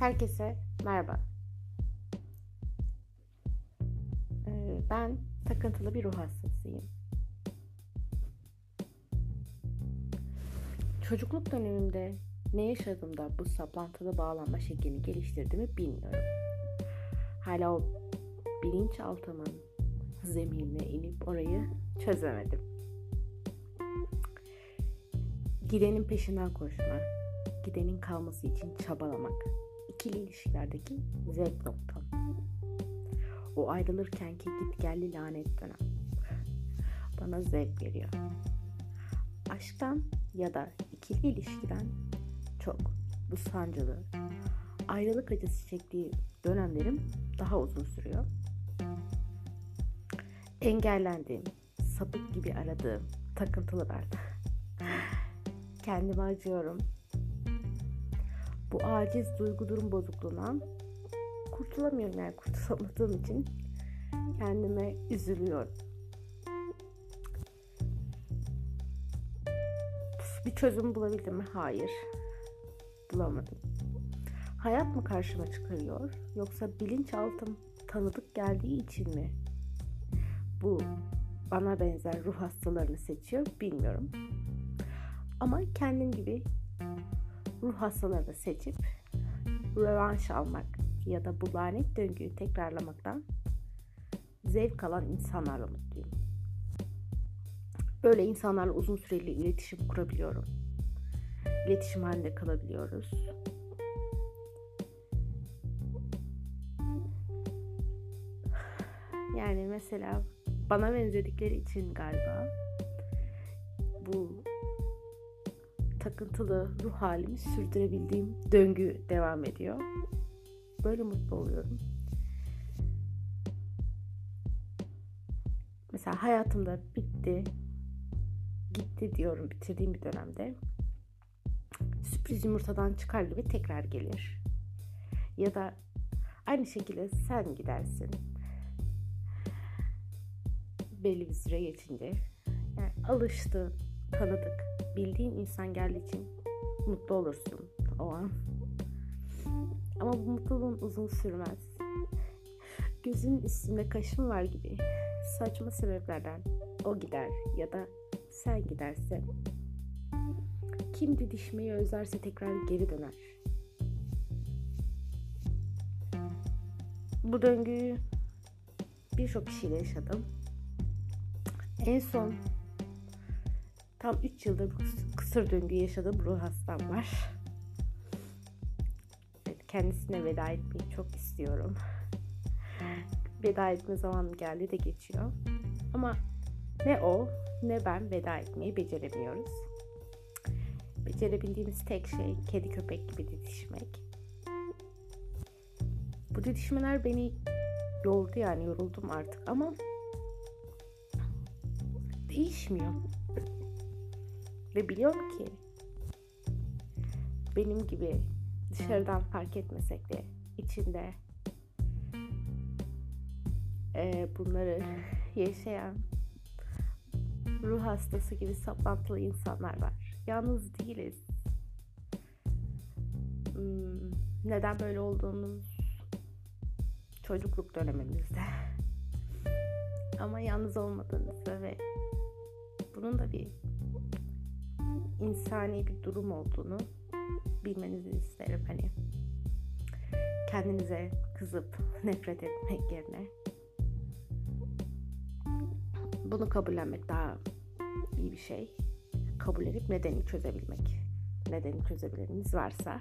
Herkese merhaba. Ee, ben takıntılı bir ruh hastasıyım. Çocukluk dönemimde ne yaşadım da bu saplantılı bağlanma şeklini geliştirdiğimi bilmiyorum. Hala o bilinçaltımın zeminine inip orayı çözemedim. Gidenin peşinden koşma, gidenin kalması için çabalamak, ikili ilişkilerdeki zevk noktam. O ayrılırkenki git gelli lanet dönem. Bana zevk veriyor. Aşktan ya da ikili ilişkiden çok bu sancılı, ayrılık acısı çektiği dönemlerim daha uzun sürüyor. Engellendiğim, sapık gibi aradığım takıntılılarda kendime acıyorum bu aciz duygu durum bozukluğundan kurtulamıyorum yani kurtulamadığım için kendime üzülüyorum. Bir çözüm bulabildim mi? Hayır. Bulamadım. Hayat mı karşıma çıkarıyor yoksa bilinçaltım tanıdık geldiği için mi bu bana benzer ruh hastalarını seçiyor bilmiyorum. Ama kendim gibi ruh hastalarını seçip rövanş almak ya da bu lanet döngüyü tekrarlamaktan zevk alan insanlarla mutluyum. Böyle insanlarla uzun süreli iletişim kurabiliyorum. İletişim halinde kalabiliyoruz. Yani mesela bana benzedikleri için galiba bu takıntılı ruh halimi sürdürebildiğim döngü devam ediyor. Böyle mutlu oluyorum. Mesela hayatımda bitti, gitti diyorum bitirdiğim bir dönemde. Sürpriz yumurtadan çıkar gibi tekrar gelir. Ya da aynı şekilde sen gidersin. Belli bir süre geçince. Yani alıştı, tanıdık bildiğin insan geldiği için mutlu olursun o an. Ama bu mutluluğun uzun sürmez. Gözün üstünde kaşın var gibi saçma sebeplerden o gider ya da sen giderse kim didişmeyi özlerse tekrar geri döner. Bu döngüyü birçok kişiyle yaşadım. En son Tam 3 yıldır kısır döngü yaşadığım ruh hastam var. Evet, kendisine veda etmeyi çok istiyorum. Veda etme zamanı geldi de geçiyor. Ama ne o ne ben veda etmeyi beceremiyoruz. Becerebildiğimiz tek şey kedi köpek gibi didişmek. Bu didişmeler beni yordu yani yoruldum artık ama değişmiyor. Ve biliyorum ki benim gibi dışarıdan fark etmesek de içinde e, bunları yaşayan ruh hastası gibi saplantılı insanlar var. Yalnız değiliz. Hmm, neden böyle olduğumuz çocukluk dönemimizde. Ama yalnız olmadığınızda ve bunun da bir insani bir durum olduğunu bilmenizi isterim. Hani kendinize kızıp nefret etmek yerine bunu kabullenmek daha iyi bir şey. Kabul edip nedeni çözebilmek. Nedeni çözebileniniz varsa.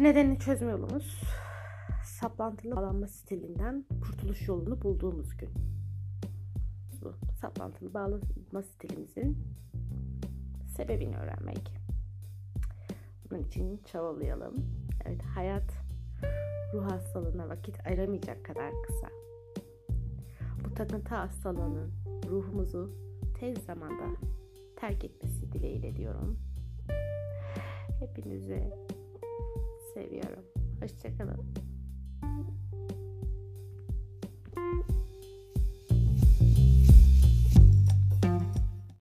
Nedeni çözme yolumuz saplantılı bağlanma stilinden kurtuluş yolunu bulduğumuz gün bu saplantılı bağlanma stilimizin sebebini öğrenmek. Bunun için çabalayalım. Evet, hayat ruh hastalığına vakit ayıramayacak kadar kısa. Bu takıntı hastalığının ruhumuzu tez zamanda terk etmesi dileğiyle diyorum. Hepinizi seviyorum. Hoşçakalın.